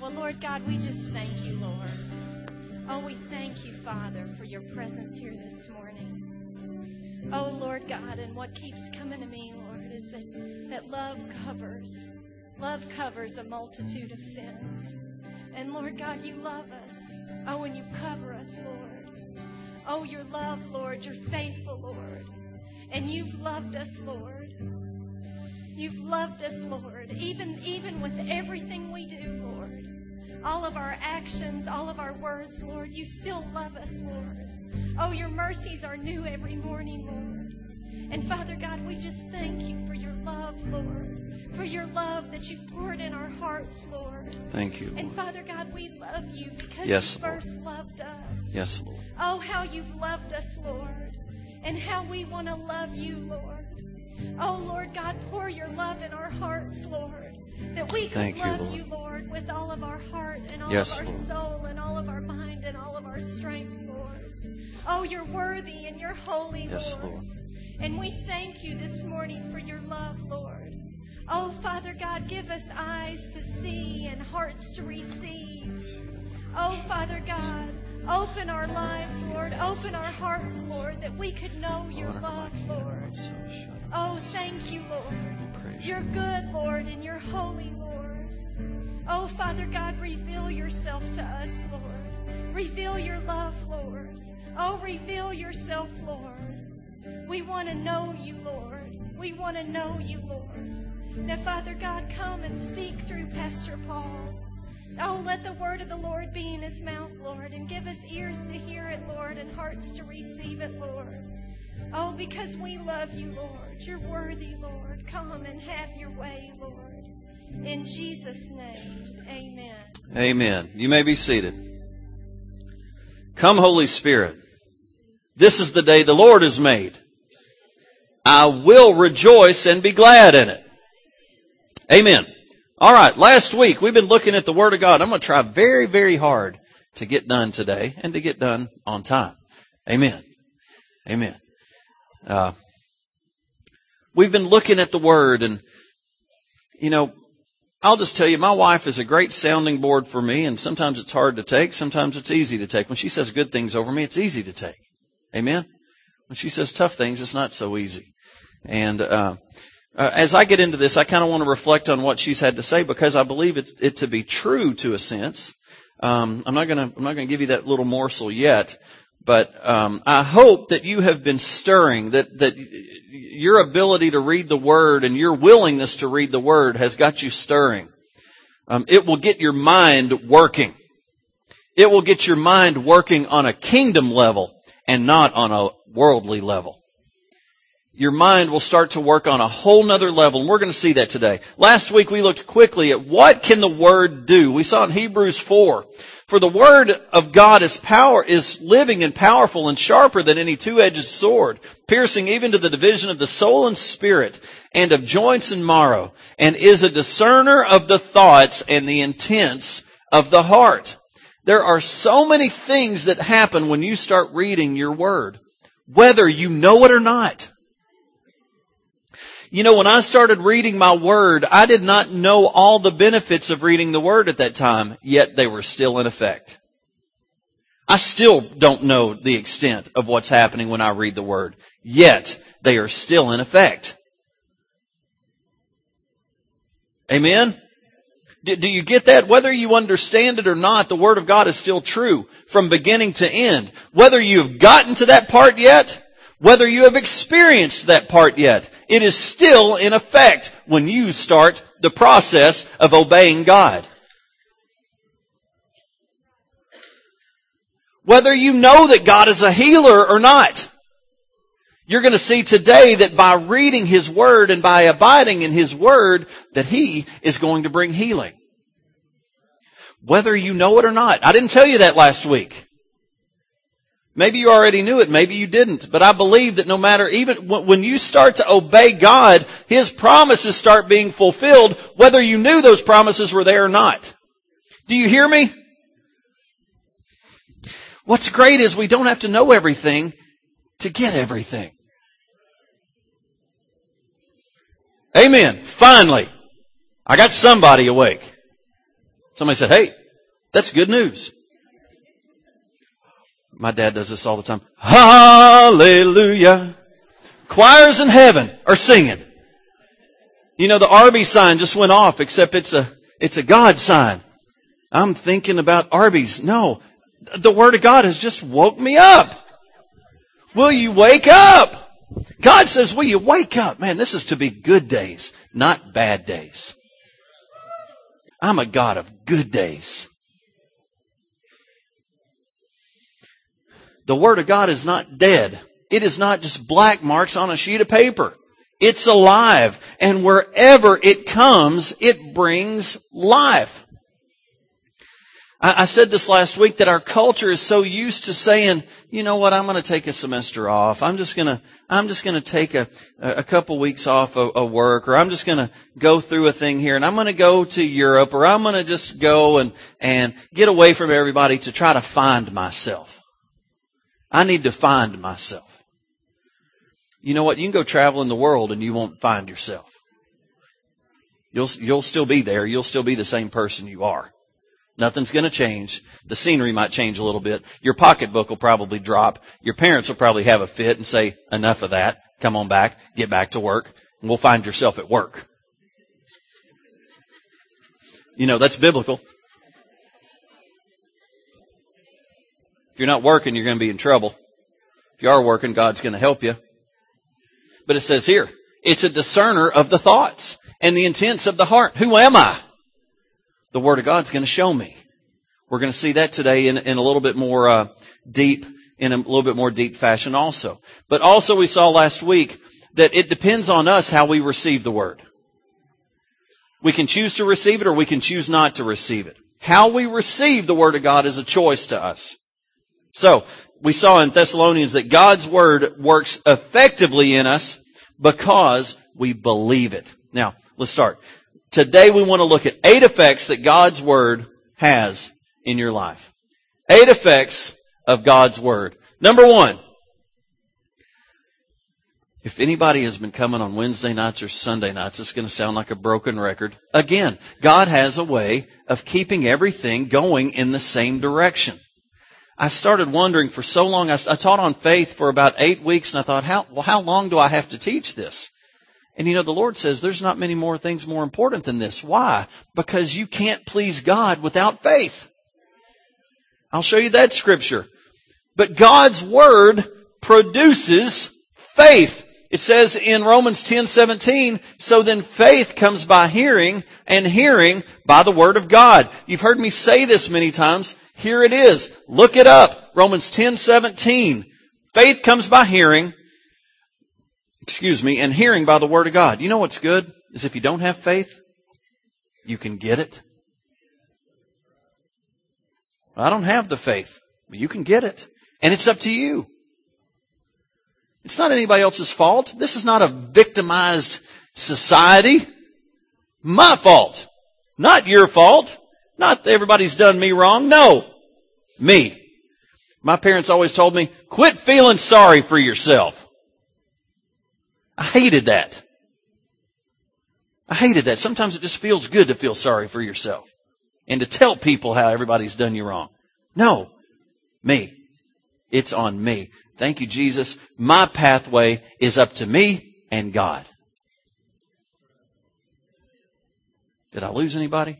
Well, Lord God, we just thank you, Lord. Oh, we thank you, Father, for your presence here this morning. Oh, Lord God, and what keeps coming to me, Lord, is that, that love covers. Love covers a multitude of sins. And Lord God, you love us. Oh, and you cover us, Lord. Oh, your love, Lord, you're faithful, Lord. And you've loved us, Lord. You've loved us, Lord, even, even with everything we do, Lord all of our actions, all of our words, Lord. You still love us, Lord. Oh, your mercies are new every morning, Lord. And Father God, we just thank you for your love, Lord. For your love that you've poured in our hearts, Lord. Thank you. And Father God, we love you because yes, you first Lord. loved us. Yes, Lord. Oh, how you've loved us, Lord. And how we want to love you, Lord. Oh, Lord God, pour your love in our hearts, Lord. That we can Thank you, love Lord. you, Lord, with all of our heart and all Yes, of our Lord. soul and all of our mind and all of our strength, Lord. Oh, you're worthy and you're holy, Yes, Lord. And we thank you this morning for your love, Lord. Oh, Father God, give us eyes to see and hearts to receive. Oh, Father God, open our lives, Lord. Open our hearts, Lord, that we could know your love, Lord. Oh, thank you, Lord. You're good, Lord, and you're holy, Lord. Oh, Father God, reveal yourself to us, Lord. Reveal your love, Lord. Oh, reveal yourself, Lord. We want to know you, Lord. We want to know you, Lord. Now, Father God, come and speak through Pastor Paul. Oh, let the word of the Lord be in his mouth, Lord, and give us ears to hear it, Lord, and hearts to receive it, Lord. Oh, because we love you, Lord. You're worthy, Lord. Come and have your way, Lord. In Jesus' name, amen. Amen. You may be seated. Come, Holy Spirit. This is the day the Lord has made. I will rejoice and be glad in it. Amen. All right. Last week we've been looking at the Word of God. I'm going to try very, very hard to get done today and to get done on time. Amen. Amen. Uh, we've been looking at the Word and, you know, I'll just tell you, my wife is a great sounding board for me, and sometimes it's hard to take, sometimes it's easy to take. When she says good things over me, it's easy to take. Amen? When she says tough things, it's not so easy. And uh, uh, as I get into this, I kind of want to reflect on what she's had to say because I believe it, it to be true to a sense. Um, I'm not going to I'm not going to give you that little morsel yet, but um, I hope that you have been stirring that that your ability to read the word and your willingness to read the word has got you stirring. Um, it will get your mind working. It will get your mind working on a kingdom level and not on a worldly level. Your mind will start to work on a whole nother level, and we're going to see that today. Last week we looked quickly at what can the Word do. We saw in Hebrews 4, for the Word of God is power, is living and powerful and sharper than any two-edged sword, piercing even to the division of the soul and spirit and of joints and marrow, and is a discerner of the thoughts and the intents of the heart. There are so many things that happen when you start reading your Word, whether you know it or not. You know, when I started reading my word, I did not know all the benefits of reading the word at that time, yet they were still in effect. I still don't know the extent of what's happening when I read the word, yet they are still in effect. Amen? Do, you get that? Whether you understand it or not, the Word of God is still true from beginning to end. Whether you've gotten to that part yet, whether you have experienced that part yet, it is still in effect when you start the process of obeying God. Whether you know that God is a healer or not, you're going to see today that by reading His Word and by abiding in His Word, that He is going to bring healing. Whether you know it or not. I didn't tell you that last week. Maybe you already knew it, maybe you didn't, but I believe that no matter, even when you start to obey God, His promises start being fulfilled, whether you knew those promises were there or not. Do you hear me? What's great is we don't have to know everything to get everything. Amen. Finally, I got somebody awake. Somebody said, Hey, that's good news. My dad does this all the time. Hallelujah. Choirs in heaven are singing. You know, the Arby's sign just went off, except it's a, it's a God sign. I'm thinking about Arby's. No, the Word of God has just woke me up. Will you wake up? God says, will you wake up? Man, this is to be good days, not bad days. I'm a God of good days. The Word of God is not dead. It is not just black marks on a sheet of paper. It's alive. And wherever it comes, it brings life. I, said this last week that our culture is so used to saying, you know what, I'm going to take a semester off. I'm just going to, I'm just going to take a, a couple weeks off of, of work or I'm just going to go through a thing here and I'm going to go to Europe or I'm going to just go and, and get away from everybody to try to find myself. I need to find myself. You know what? You can go travel in the world and you won't find yourself. You'll, you'll still be there. You'll still be the same person you are. Nothing's going to change. The scenery might change a little bit. Your pocketbook will probably drop. Your parents will probably have a fit and say, enough of that. Come on back. Get back to work. And we'll find yourself at work. You know, that's biblical. If you're not working, you're going to be in trouble. If you are working, God's going to help you. But it says here, it's a discerner of the thoughts and the intents of the heart. Who am I? the Word of God's going to show me. We're going to see that today in, in a little bit more uh, deep, in a little bit more deep fashion also. But also we saw last week that it depends on us how we receive the Word. We can choose to receive it or we can choose not to receive it. How we receive the Word of God is a choice to us. So, we saw in Thessalonians that God's Word works effectively in us because we believe it. Now, let's start. Today we want to look at eight effects that God's Word has in your life. Eight effects of God's Word. Number one, if anybody has been coming on Wednesday nights or Sunday nights, it's going to sound like a broken record. Again, God has a way of keeping everything going in the same direction. I started wondering for so long. I, I taught on faith for about eight weeks, and I thought, how well, how long do I have to teach this? And you know, the Lord says there's not many more things more important than this. Why? Because you can't please God without faith. I'll show you that scripture. But God's Word produces faith. It says in Romans 10, 17, so then faith comes by hearing and hearing by the Word of God. You've heard me say this many times. Here it is. Look it up. Romans 10, 17. Faith comes by hearing excuse me, and hearing by the word of God. You know what's good? Is if you don't have faith, you can get it. I don't have the faith, you can get it. And it's up to you. It's not anybody else's fault. This is not a victimized society. My fault. Not your fault. Not everybody's done me wrong. No. Me. My parents always told me, quit feeling sorry for yourself. I hated that. I hated that. Sometimes it just feels good to feel sorry for yourself and to tell people how everybody's done you wrong. No, me. It's on me. Thank you, Jesus. My pathway is up to me and God. Did I lose anybody?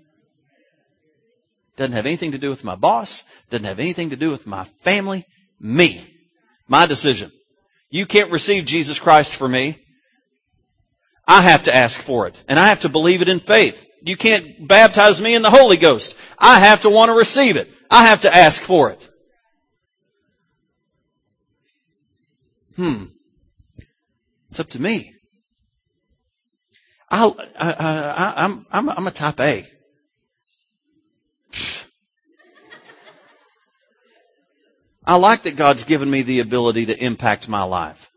Doesn't have anything to do with my boss. Doesn't have anything to do with my family. Me. My decision. You can't receive Jesus Christ for me. I have to ask for it. And I have to believe it in faith. You can't baptize me in the Holy Ghost. I have to want to receive it. I have to ask for it. Hmm. It's up to me. I, I, I, I'm, I'm, I'm a type A. I like that God's given me the ability to impact my life.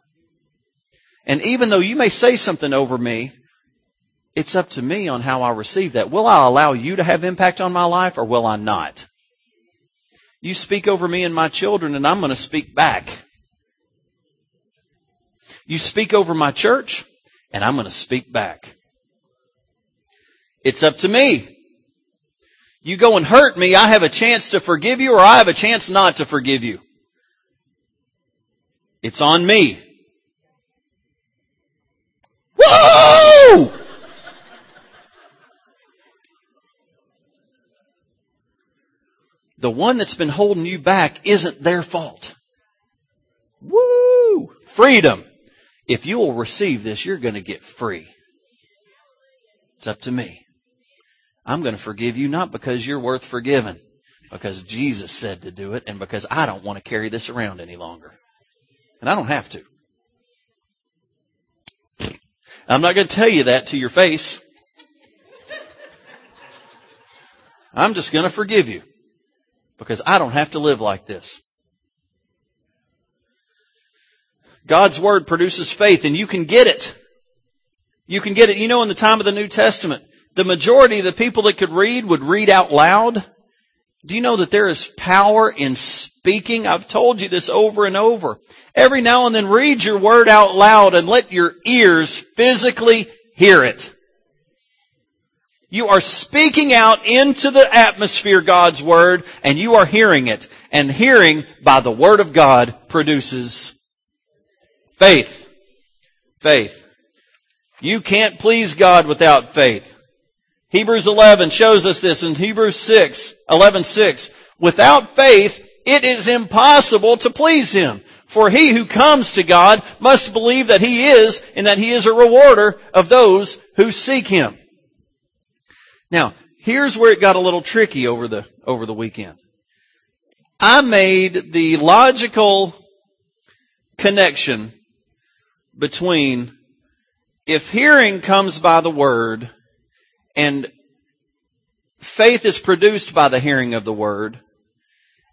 And even though you may say something over me, it's up to me on how I receive that. Will I allow you to have impact on my life or will I not? You speak over me and my children and I'm going to speak back. You speak over my church and I'm going to speak back. It's up to me. You go and hurt me, I have a chance to forgive you or I have a chance not to forgive you. It's on me. Whoa! The one that's been holding you back isn't their fault. Woo! Freedom. If you will receive this, you're going to get free. It's up to me. I'm going to forgive you not because you're worth forgiving, because Jesus said to do it and because I don't want to carry this around any longer. And I don't have to. I'm not going to tell you that to your face. I'm just going to forgive you because I don't have to live like this. God's word produces faith and you can get it. You can get it. You know, in the time of the New Testament, the majority of the people that could read would read out loud. Do you know that there is power in speaking? I've told you this over and over. Every now and then read your word out loud and let your ears physically hear it. You are speaking out into the atmosphere God's word and you are hearing it. And hearing by the word of God produces faith. Faith. You can't please God without faith. Hebrews 11 shows us this in Hebrews 6, 11, 6. Without faith, it is impossible to please Him. For he who comes to God must believe that He is and that He is a rewarder of those who seek Him. Now, here's where it got a little tricky over the, over the weekend. I made the logical connection between if hearing comes by the word and faith is produced by the hearing of the word,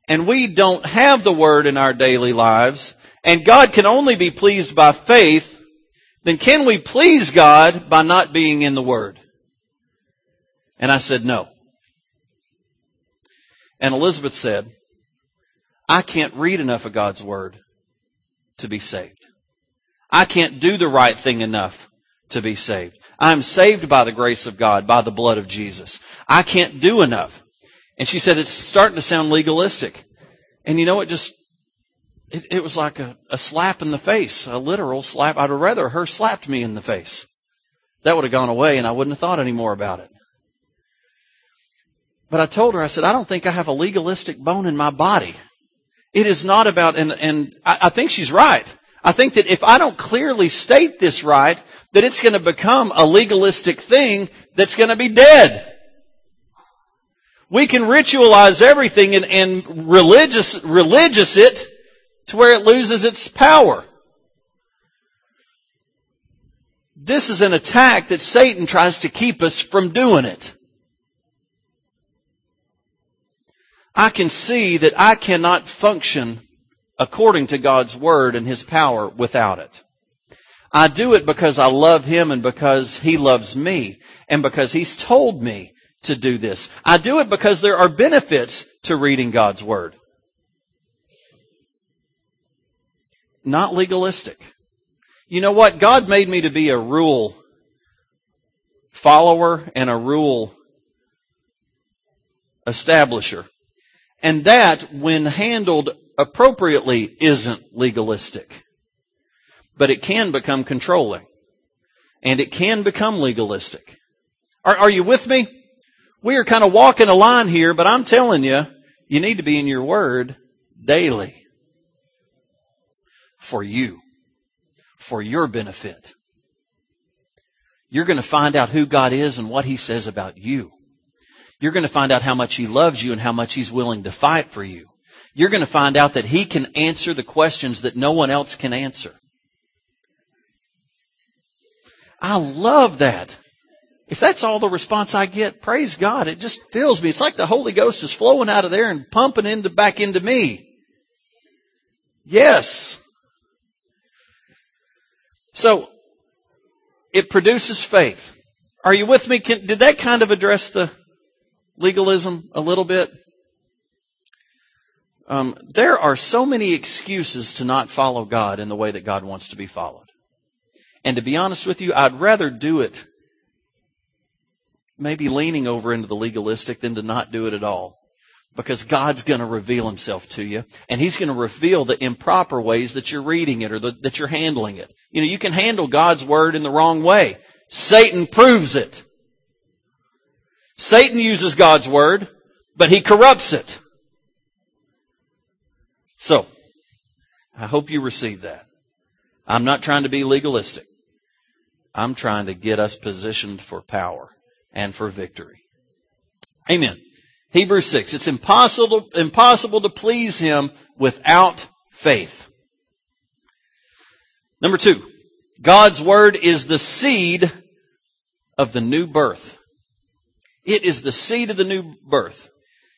and we don't have the word in our daily lives, and God can only be pleased by faith, then can we please God by not being in the word? And I said no. And Elizabeth said, I can't read enough of God's word to be saved. I can't do the right thing enough to be saved. I'm saved by the grace of God, by the blood of Jesus. I can't do enough. And she said, it's starting to sound legalistic. And you know, it just, it, it was like a, a slap in the face, a literal slap. I'd rather her slapped me in the face. That would have gone away and I wouldn't have thought any more about it. But I told her, I said, I don't think I have a legalistic bone in my body. It is not about, and, and I, I think she's right. I think that if I don't clearly state this right, that it's going to become a legalistic thing that's going to be dead. We can ritualize everything and, and religious, religious it to where it loses its power. This is an attack that Satan tries to keep us from doing it. I can see that I cannot function according to God's word and his power without it. I do it because I love him and because he loves me and because he's told me to do this. I do it because there are benefits to reading God's word. Not legalistic. You know what? God made me to be a rule follower and a rule establisher. And that, when handled appropriately isn't legalistic. But it can become controlling. And it can become legalistic. Are, are you with me? We are kind of walking a line here, but I'm telling you, you need to be in your word daily. For you. For your benefit. You're going to find out who God is and what He says about you. You're going to find out how much He loves you and how much He's willing to fight for you you're going to find out that He can answer the questions that no one else can answer. I love that. If that's all the response I get, praise God. It just fills me. It's like the Holy Ghost is flowing out of there and pumping into back into me. Yes. So, it produces faith. Are you with me? Can, did that kind of address the legalism a little bit? Um, there are so many excuses to not follow God in the way that God wants to be followed. And to be honest with you, I'd rather do it maybe leaning over into the legalistic than to not do it at all. Because God's going to reveal himself to you and he's going to reveal the improper ways that you're reading it or the, that you're handling it. You know, you can handle God's word in the wrong way. Satan proves it. Satan uses God's word, but he corrupts it. So, I hope you receive that. I'm not trying to be legalistic. I'm trying to get us positioned for power and for victory. Amen. Hebrews 6. It's impossible, impossible to please Him without faith. Number two, God's Word is the seed of the new birth. It is the seed of the new birth.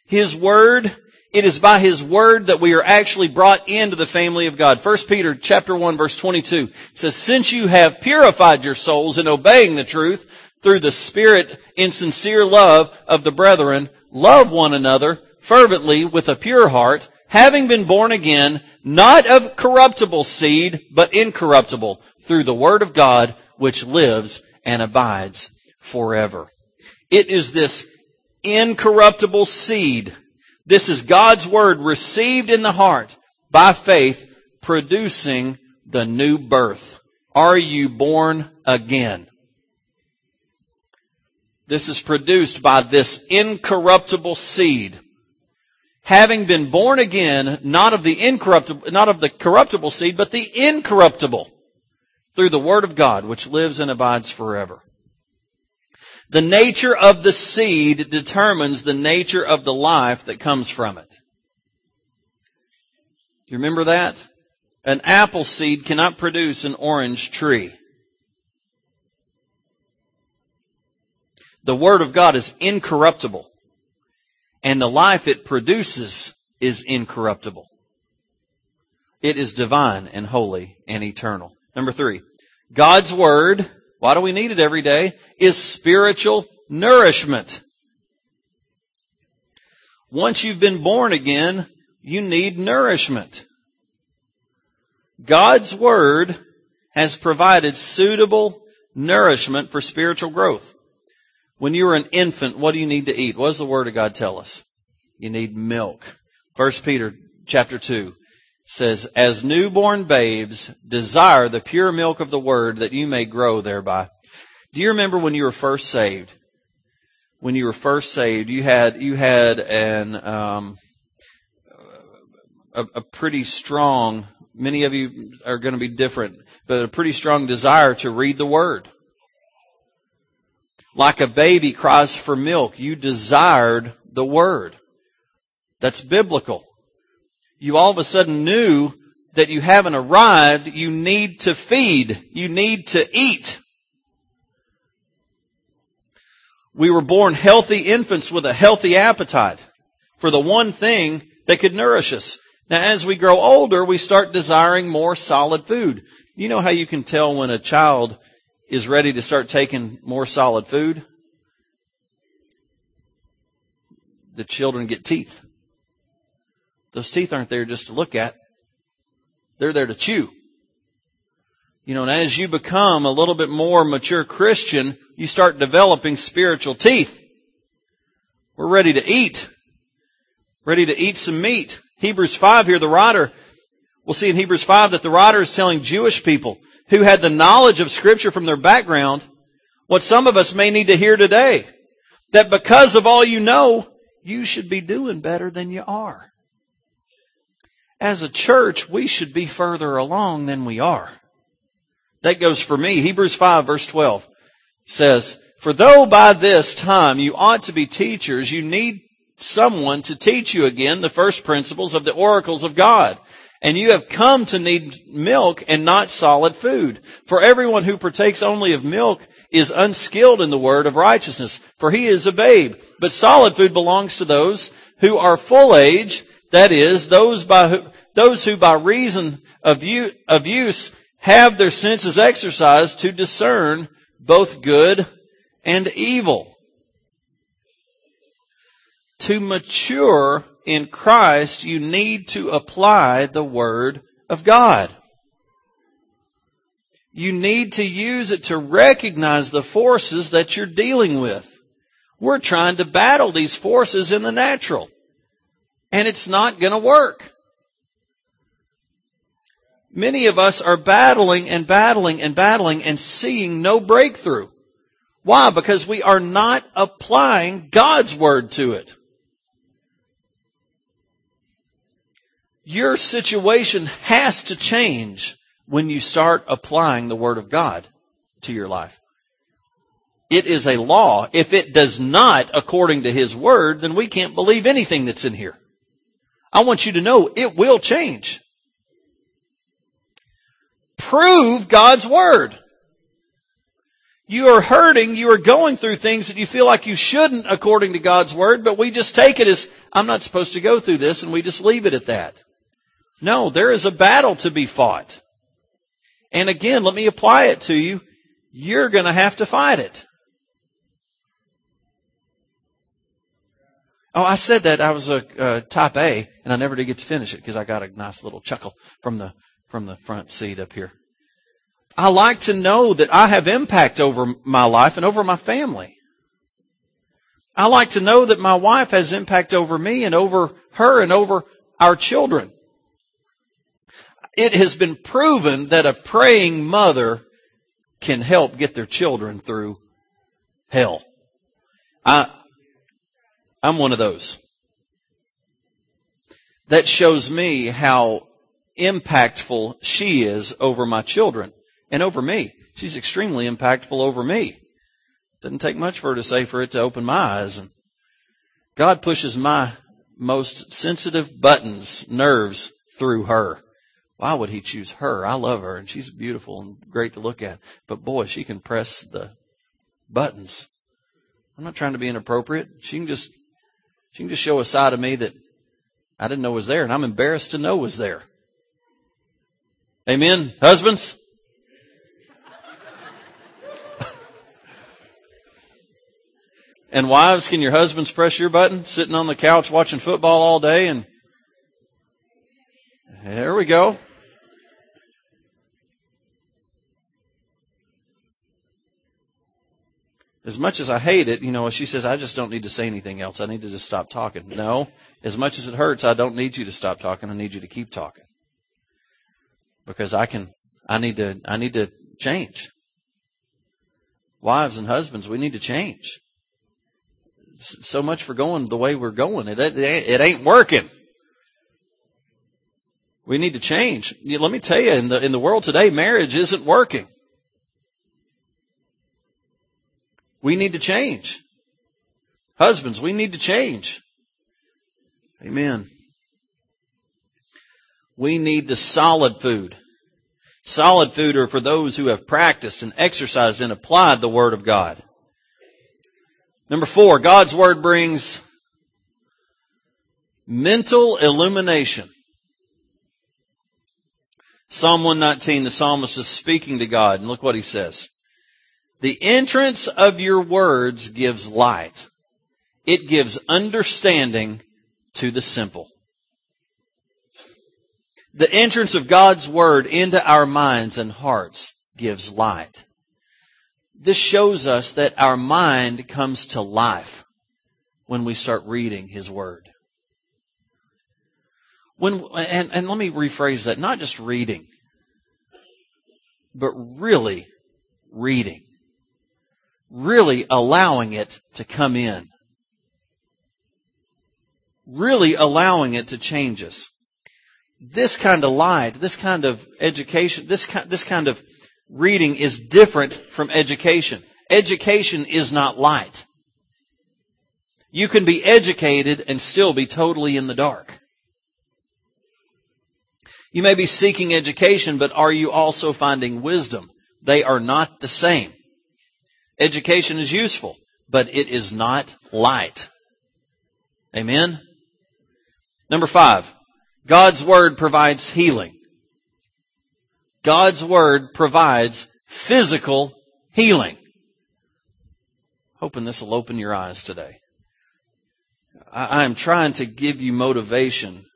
His Word, it is by His Word that we are actually brought into the family of God. 1 Peter chapter 1 verse 22 says, Since you have purified your souls in obeying the truth through the Spirit in sincere love of the brethren, love one another fervently with a pure heart, having been born again, not of corruptible seed, but incorruptible, through the word of God, which lives and abides forever. It is this incorruptible seed. This is God's word received in the heart by faith, producing the new birth. Are you born again? This is produced by this incorruptible seed. Having been born again, not of the incorruptible, not of the corruptible seed, but the incorruptible through the word of God, which lives and abides forever. The nature of the seed determines the nature of the life that comes from it. Do you remember that? An apple seed cannot produce an orange tree. The Word of God is incorruptible, and the life it produces is incorruptible. It is divine and holy and eternal. Number three, God's Word, why do we need it every day, is spiritual nourishment. Once you've been born again, you need nourishment. God's Word has provided suitable nourishment for spiritual growth. When you were an infant, what do you need to eat? What does the Word of God tell us? You need milk. First Peter chapter 2 says, As newborn babes, desire the pure milk of the Word that you may grow thereby. Do you remember when you were first saved? When you were first saved, you had, you had an, um, a, a pretty strong, many of you are going to be different, but a pretty strong desire to read the Word. Like a baby cries for milk, you desired the word. That's biblical. You all of a sudden knew that you haven't arrived. You need to feed. You need to eat. We were born healthy infants with a healthy appetite for the one thing that could nourish us. Now, as we grow older, we start desiring more solid food. You know how you can tell when a child is ready to start taking more solid food, the children get teeth. Those teeth aren't there just to look at. They're there to chew. You know, and as you become a little bit more mature Christian, you start developing spiritual teeth. We're ready to eat. Ready to eat some meat. Hebrews 5 here, the writer, we'll see in Hebrews 5 that the writer is telling Jewish people, who had the knowledge of scripture from their background, what some of us may need to hear today. That because of all you know, you should be doing better than you are. As a church, we should be further along than we are. That goes for me. Hebrews 5 verse 12 says, For though by this time you ought to be teachers, you need someone to teach you again the first principles of the oracles of God and you have come to need milk and not solid food. For everyone who partakes only of milk is unskilled in the word of righteousness, for he is a babe. But solid food belongs to those who are full age, that is, those by who, those who by reason of, use have their senses exercised to discern both good and evil. To mature in Christ, you need to apply the Word of God. You need to use it to recognize the forces that you're dealing with. We're trying to battle these forces in the natural. And it's not going to work. Many of us are battling and battling and battling and seeing no breakthrough. Why? Because we are not applying God's word to it. Your situation has to change when you start applying the word of God to your life. It is a law. If it does not according to his word, then we can't believe anything that's in here. I want you to know it will change. Prove God's word. You are hurting, you are going through things that you feel like you shouldn't according to God's word, but we just take it as, I'm not supposed to go through this, and we just leave it at that. No, there is a battle to be fought. And again, let me apply it to you. You're gonna have to fight it. Oh, I said that I was a uh, type A, and I never did get to finish it because I got a nice little chuckle from the from the front seat up here. I like to know that I have impact over my life and over my family. I like to know that my wife has impact over me and over her and over our children. It has been proven that a praying mother can help get their children through hell. I, I'm one of those. That shows me how impactful she is over my children and over me. She's extremely impactful over me. Doesn't take much for her to say for it to open my eyes. And God pushes my most sensitive buttons, nerves through her. Why would he choose her? I love her and she's beautiful and great to look at. But boy, she can press the buttons. I'm not trying to be inappropriate. She can just, she can just show a side of me that I didn't know was there and I'm embarrassed to know was there. Amen. Husbands? and wives, can your husbands press your button sitting on the couch watching football all day and there we go. As much as I hate it, you know, she says, I just don't need to say anything else. I need to just stop talking. No. As much as it hurts, I don't need you to stop talking. I need you to keep talking because I can, I need to, I need to change. Wives and husbands, we need to change. So much for going the way we're going. It, it, it ain't working. We need to change. Let me tell you, in the, in the world today, marriage isn't working. We need to change. Husbands, we need to change. Amen. We need the solid food. Solid food are for those who have practiced and exercised and applied the Word of God. Number four, God's Word brings mental illumination. Psalm 119, the psalmist is speaking to God, and look what he says. The entrance of your words gives light. It gives understanding to the simple the entrance of God's word into our minds and hearts gives light. This shows us that our mind comes to life when we start reading his word. When, and, and let me rephrase that, not just reading, but really reading. Really allowing it to come in. Really allowing it to change us this kind of light, this kind of education, this kind, this kind of reading is different from education. Education is not light. You can be educated and still be totally in the dark. You may be seeking education, but are you also finding wisdom? They are not the same. Education is useful, but it is not light. Amen? Number five, God's Word provides healing. God's Word provides physical healing. Hoping this will open your eyes today. I am trying to give you motivation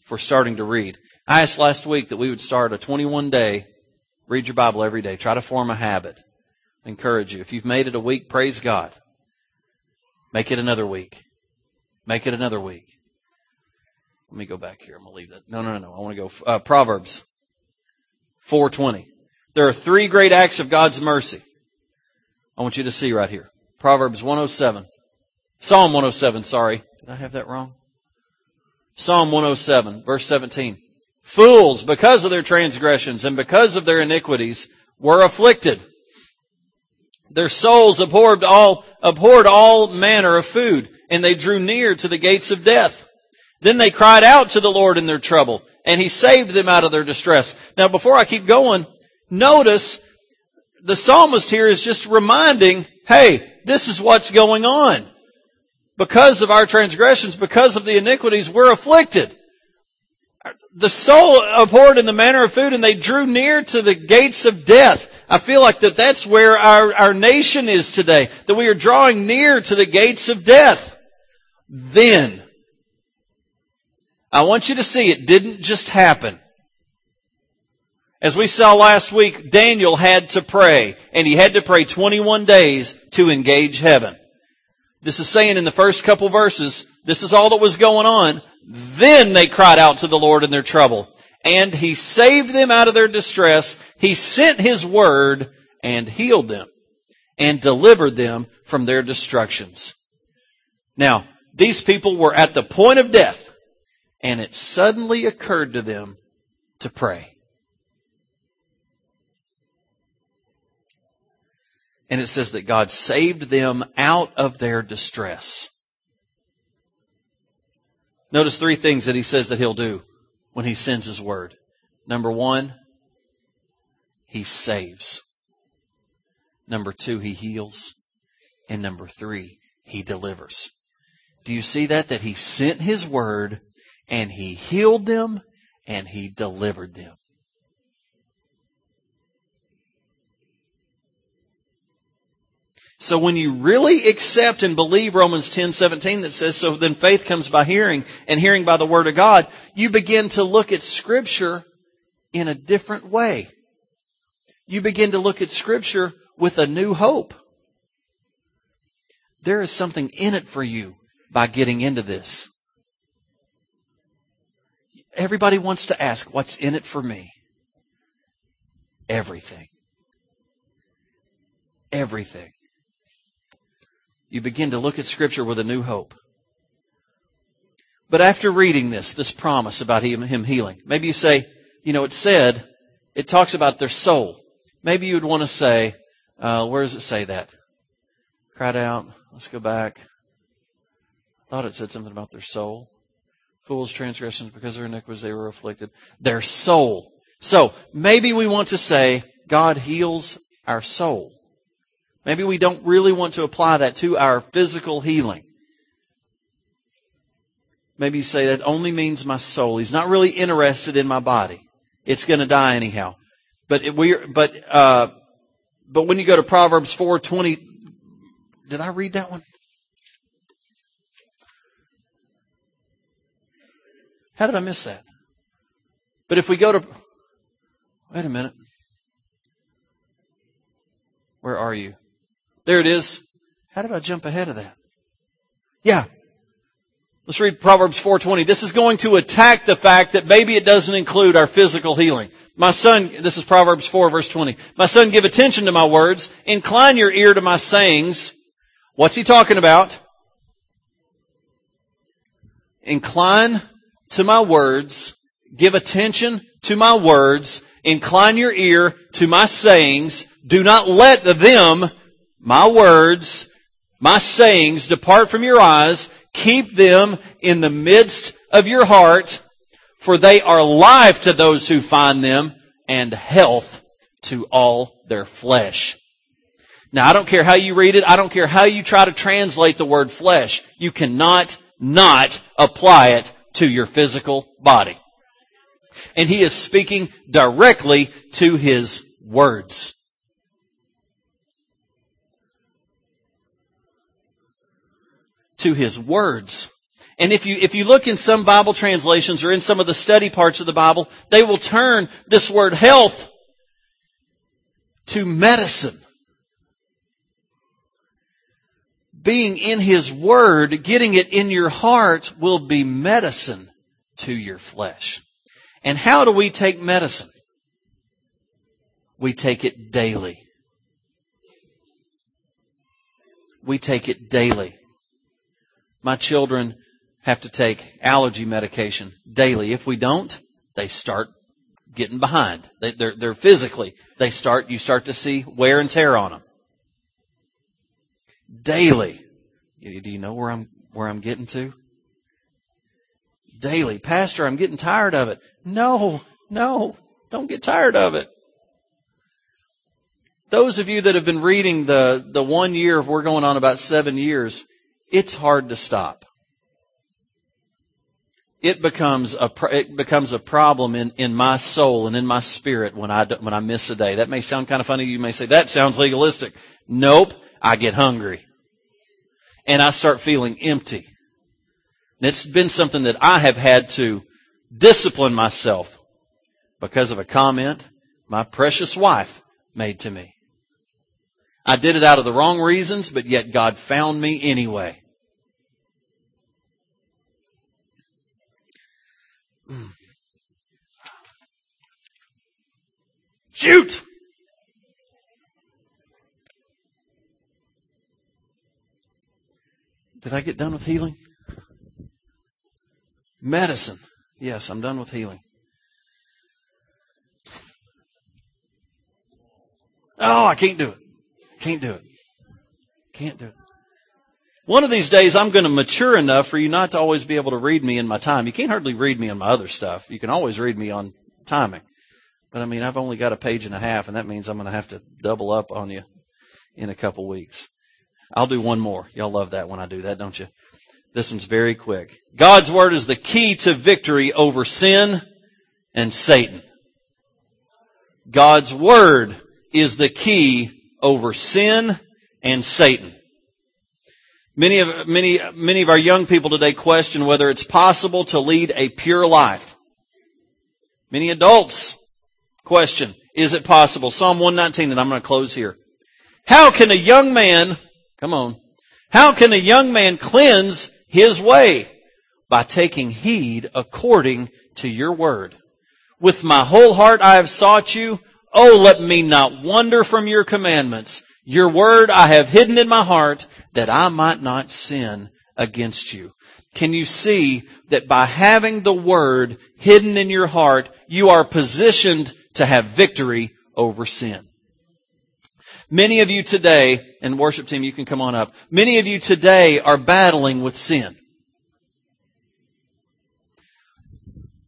for starting to read. I asked last week that we would start a 21 day, read your Bible every day, try to form a habit. I encourage you. If you've made it a week, praise God. Make it another week. Make it another week. Let me go back here. I'm to leave that. No, no, no, no. I want to go. Uh, Proverbs 420. There are three great acts of God's mercy. I want you to see right here. Proverbs 107. Psalm 107, sorry. Did I have that wrong? Psalm 107, verse 17. Fools, because of their transgressions and because of their iniquities, were afflicted. Their souls abhorred all, abhorred all manner of food, and they drew near to the gates of death. Then they cried out to the Lord in their trouble, and He saved them out of their distress. Now, before I keep going, notice the psalmist here is just reminding, hey, this is what's going on. Because of our transgressions, because of the iniquities, we're afflicted. The soul abhorred in the manner of food and they drew near to the gates of death. I feel like that that's where our, our nation is today. That we are drawing near to the gates of death. Then, I want you to see it didn't just happen. As we saw last week, Daniel had to pray, and he had to pray 21 days to engage heaven. This is saying in the first couple verses, this is all that was going on. Then they cried out to the Lord in their trouble. And he saved them out of their distress. He sent his word and healed them and delivered them from their destructions. Now, these people were at the point of death and it suddenly occurred to them to pray. And it says that God saved them out of their distress. Notice three things that he says that he'll do when he sends his word. Number one, he saves. Number two, he heals. And number three, he delivers. Do you see that? That he sent his word and he healed them and he delivered them. So when you really accept and believe Romans 10, 17 that says, so then faith comes by hearing and hearing by the word of God, you begin to look at scripture in a different way. You begin to look at scripture with a new hope. There is something in it for you by getting into this. Everybody wants to ask, what's in it for me? Everything. Everything you begin to look at scripture with a new hope. But after reading this, this promise about him, him healing, maybe you say, you know, it said, it talks about their soul. Maybe you would want to say, uh, where does it say that? Cried out. Let's go back. I thought it said something about their soul. Fools' transgressions, because of their iniquities, they were afflicted. Their soul. So, maybe we want to say, God heals our soul. Maybe we don't really want to apply that to our physical healing. Maybe you say that only means my soul. He's not really interested in my body. It's going to die anyhow. But we but uh, but when you go to Proverbs four twenty, did I read that one? How did I miss that? But if we go to wait a minute, where are you? There it is. How did I jump ahead of that? Yeah. Let's read Proverbs 4:20. This is going to attack the fact that maybe it doesn't include our physical healing. My son, this is Proverbs 4 verse 20. My son, give attention to my words. Incline your ear to my sayings. What's he talking about? Incline to my words. Give attention to my words. Incline your ear to my sayings. Do not let them my words, my sayings depart from your eyes. Keep them in the midst of your heart, for they are life to those who find them and health to all their flesh. Now, I don't care how you read it. I don't care how you try to translate the word flesh. You cannot not apply it to your physical body. And he is speaking directly to his words. to his words. And if you, if you look in some Bible translations or in some of the study parts of the Bible, they will turn this word health to medicine. Being in His Word, getting it in your heart will be medicine to your flesh. And how do we take medicine? We take it daily. We take it daily. My children have to take allergy medication daily. If we don't, they start getting behind. They, they're physically, they start, you start to see wear and tear on them. Daily. Do you know where I'm, where I'm getting to? Daily. Pastor, I'm getting tired of it. No, no, don't get tired of it. Those of you that have been reading the, the one year, if we're going on about seven years, it's hard to stop. It becomes a, it becomes a problem in, in my soul and in my spirit when I, when I miss a day. That may sound kind of funny. You may say, that sounds legalistic. Nope. I get hungry. And I start feeling empty. And it's been something that I have had to discipline myself because of a comment my precious wife made to me. I did it out of the wrong reasons, but yet God found me anyway. Hmm. Shoot! Did I get done with healing? Medicine. Yes, I'm done with healing. Oh, I can't do it. Can't do it. Can't do it. One of these days, I'm going to mature enough for you not to always be able to read me in my time. You can't hardly read me on my other stuff. You can always read me on timing. But I mean, I've only got a page and a half, and that means I'm going to have to double up on you in a couple weeks. I'll do one more. Y'all love that when I do that, don't you? This one's very quick. God's Word is the key to victory over sin and Satan. God's Word is the key over sin and Satan. Many of, many, many of our young people today question whether it's possible to lead a pure life. Many adults question, is it possible? Psalm 119, and I'm going to close here. How can a young man, come on, how can a young man cleanse his way? By taking heed according to your word. With my whole heart I have sought you. Oh, let me not wander from your commandments. Your word I have hidden in my heart that I might not sin against you. Can you see that by having the word hidden in your heart, you are positioned to have victory over sin? Many of you today, and worship team, you can come on up. Many of you today are battling with sin.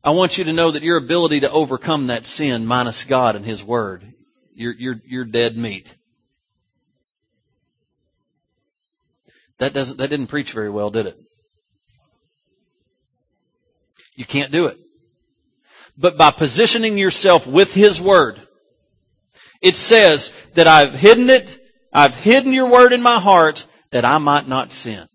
I want you to know that your ability to overcome that sin minus God and His Word, you're, you're, you're dead meat. That doesn't, that didn't preach very well, did it? You can't do it. But by positioning yourself with His Word, it says that I've hidden it, I've hidden your Word in my heart that I might not sin.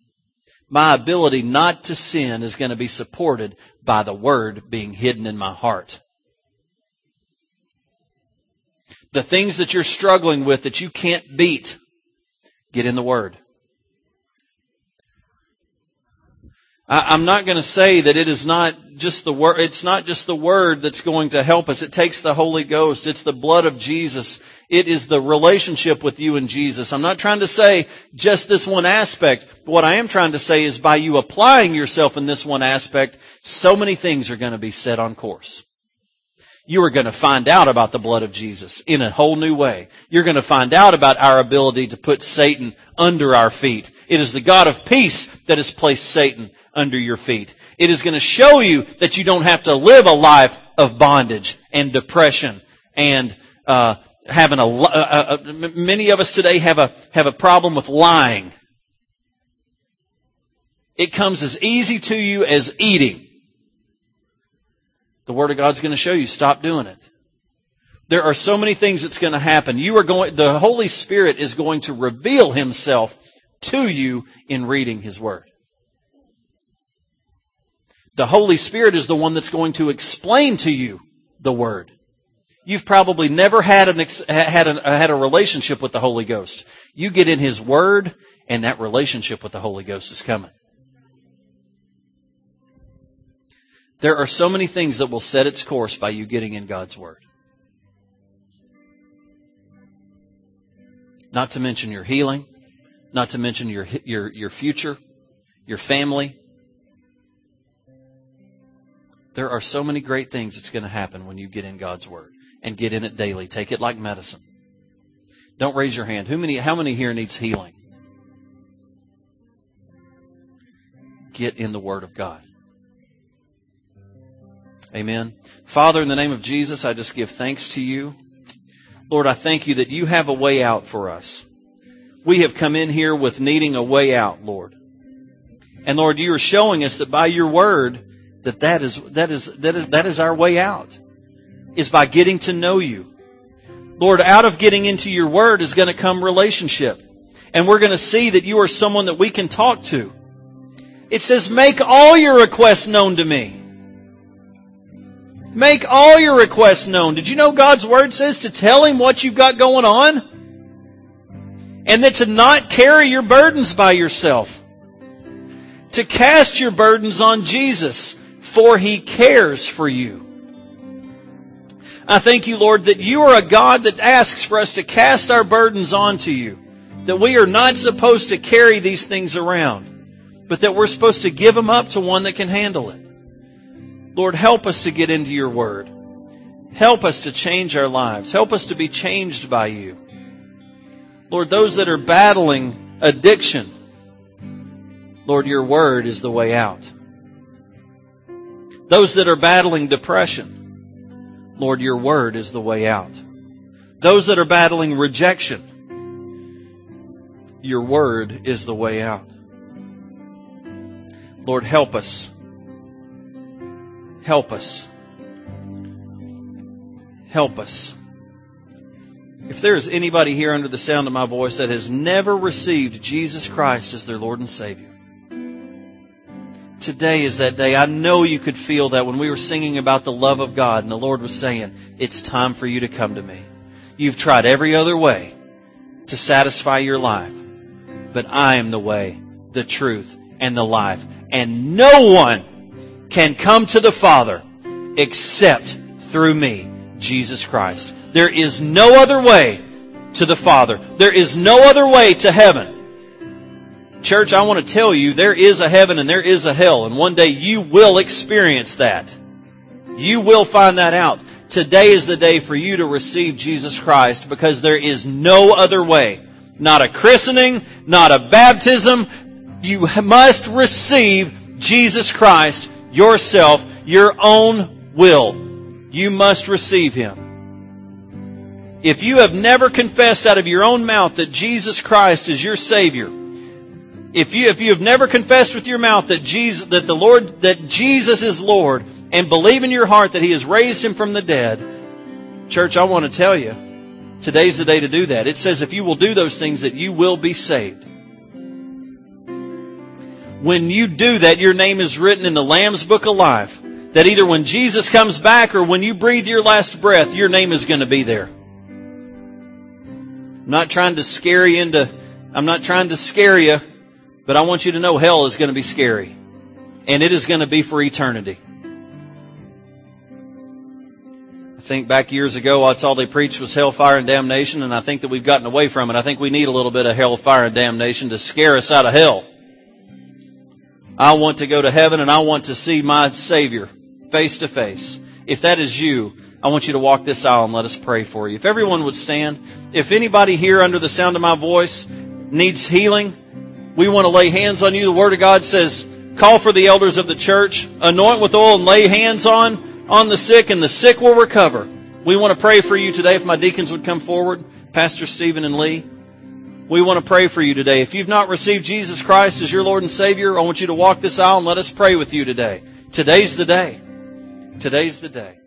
My ability not to sin is going to be supported by the word being hidden in my heart. The things that you're struggling with that you can't beat, get in the word. I'm not going to say that it is not just the word, it's not just the word that's going to help us. It takes the Holy Ghost. It's the blood of Jesus. It is the relationship with you and Jesus. I'm not trying to say just this one aspect. What I am trying to say is by you applying yourself in this one aspect, so many things are going to be set on course. You are going to find out about the blood of Jesus in a whole new way. You're going to find out about our ability to put Satan under our feet. It is the God of peace that has placed Satan under your feet. It is going to show you that you don't have to live a life of bondage and depression and uh, having a, uh, uh, many of us today have a have a problem with lying. It comes as easy to you as eating. The Word of God's going to show you stop doing it. There are so many things that's going to happen. You are going, the Holy Spirit is going to reveal Himself to you in reading His Word. The Holy Spirit is the one that's going to explain to you the Word. You've probably never had an had a, had a relationship with the Holy Ghost. You get in His Word And that relationship with the Holy Ghost is coming. There are so many things that will set its course by you getting in God's Word. Not to mention your healing, not to mention your, your, your future, your family. There are so many great things that's going to happen when you get in God's Word and get in it daily. Take it like medicine. Don't raise your hand. Who many, how many here needs healing? Get in the Word of God. Amen. Father, in the name of Jesus, I just give thanks to you. Lord, I thank you that you have a way out for us. We have come in here with needing a way out, Lord. And Lord, you are showing us that by your word, that that is, that is, that is, that is our way out. Is by getting to know you. Lord, out of getting into your word is going to come relationship. And we're going to see that you are someone that we can talk to. It says, make all your requests known to me. Make all your requests known. Did you know God's word says to tell him what you've got going on? And that to not carry your burdens by yourself. To cast your burdens on Jesus, for he cares for you. I thank you, Lord, that you are a God that asks for us to cast our burdens onto you. That we are not supposed to carry these things around, but that we're supposed to give them up to one that can handle it. Lord, help us to get into your word. Help us to change our lives. Help us to be changed by you. Lord, those that are battling addiction, Lord, your word is the way out. Those that are battling depression, Lord, your word is the way out. Those that are battling rejection, your word is the way out. Lord, help us Help us. Help us. If there is anybody here under the sound of my voice that has never received Jesus Christ as their Lord and Savior, today is that day. I know you could feel that when we were singing about the love of God and the Lord was saying, it's time for you to come to me. You've tried every other way to satisfy your life, but I am the way, the truth, and the life. And no one can come to the Father except through me, Jesus Christ. There is no other way to the Father. There is no other way to heaven. Church, I want to tell you, there is a heaven and there is a hell, and one day you will experience that. You will find that out. Today is the day for you to receive Jesus Christ because there is no other way. Not a christening, not a baptism. You must receive Jesus Christ yourself, your own will. You must receive Him. If you have never confessed out of your own mouth that Jesus Christ is your Savior, if you, if you have never confessed with your mouth that Jesus, that the Lord, that Jesus is Lord, and believe in your heart that He has raised Him from the dead, church, I want to tell you, today's the day to do that. It says if you will do those things that you will be saved. When you do that, your name is written in the Lamb's Book of Life. That either when Jesus comes back or when you breathe your last breath, your name is going to be there. I'm not trying to scare you into, I'm not trying to scare you, but I want you to know hell is going to be scary. And it is going to be for eternity. I think back years ago, that's all they preached was hellfire and damnation, and I think that we've gotten away from it. I think we need a little bit of hellfire and damnation to scare us out of hell. I want to go to heaven and I want to see my Savior face to face. If that is you, I want you to walk this aisle and let us pray for you. If everyone would stand, if anybody here under the sound of my voice needs healing, we want to lay hands on you. The Word of God says, call for the elders of the church, anoint with oil and lay hands on, on the sick and the sick will recover. We want to pray for you today. If my deacons would come forward, Pastor Stephen and Lee. We want to pray for you today. If you've not received Jesus Christ as your Lord and Savior, I want you to walk this aisle and let us pray with you today. Today's the day. Today's the day.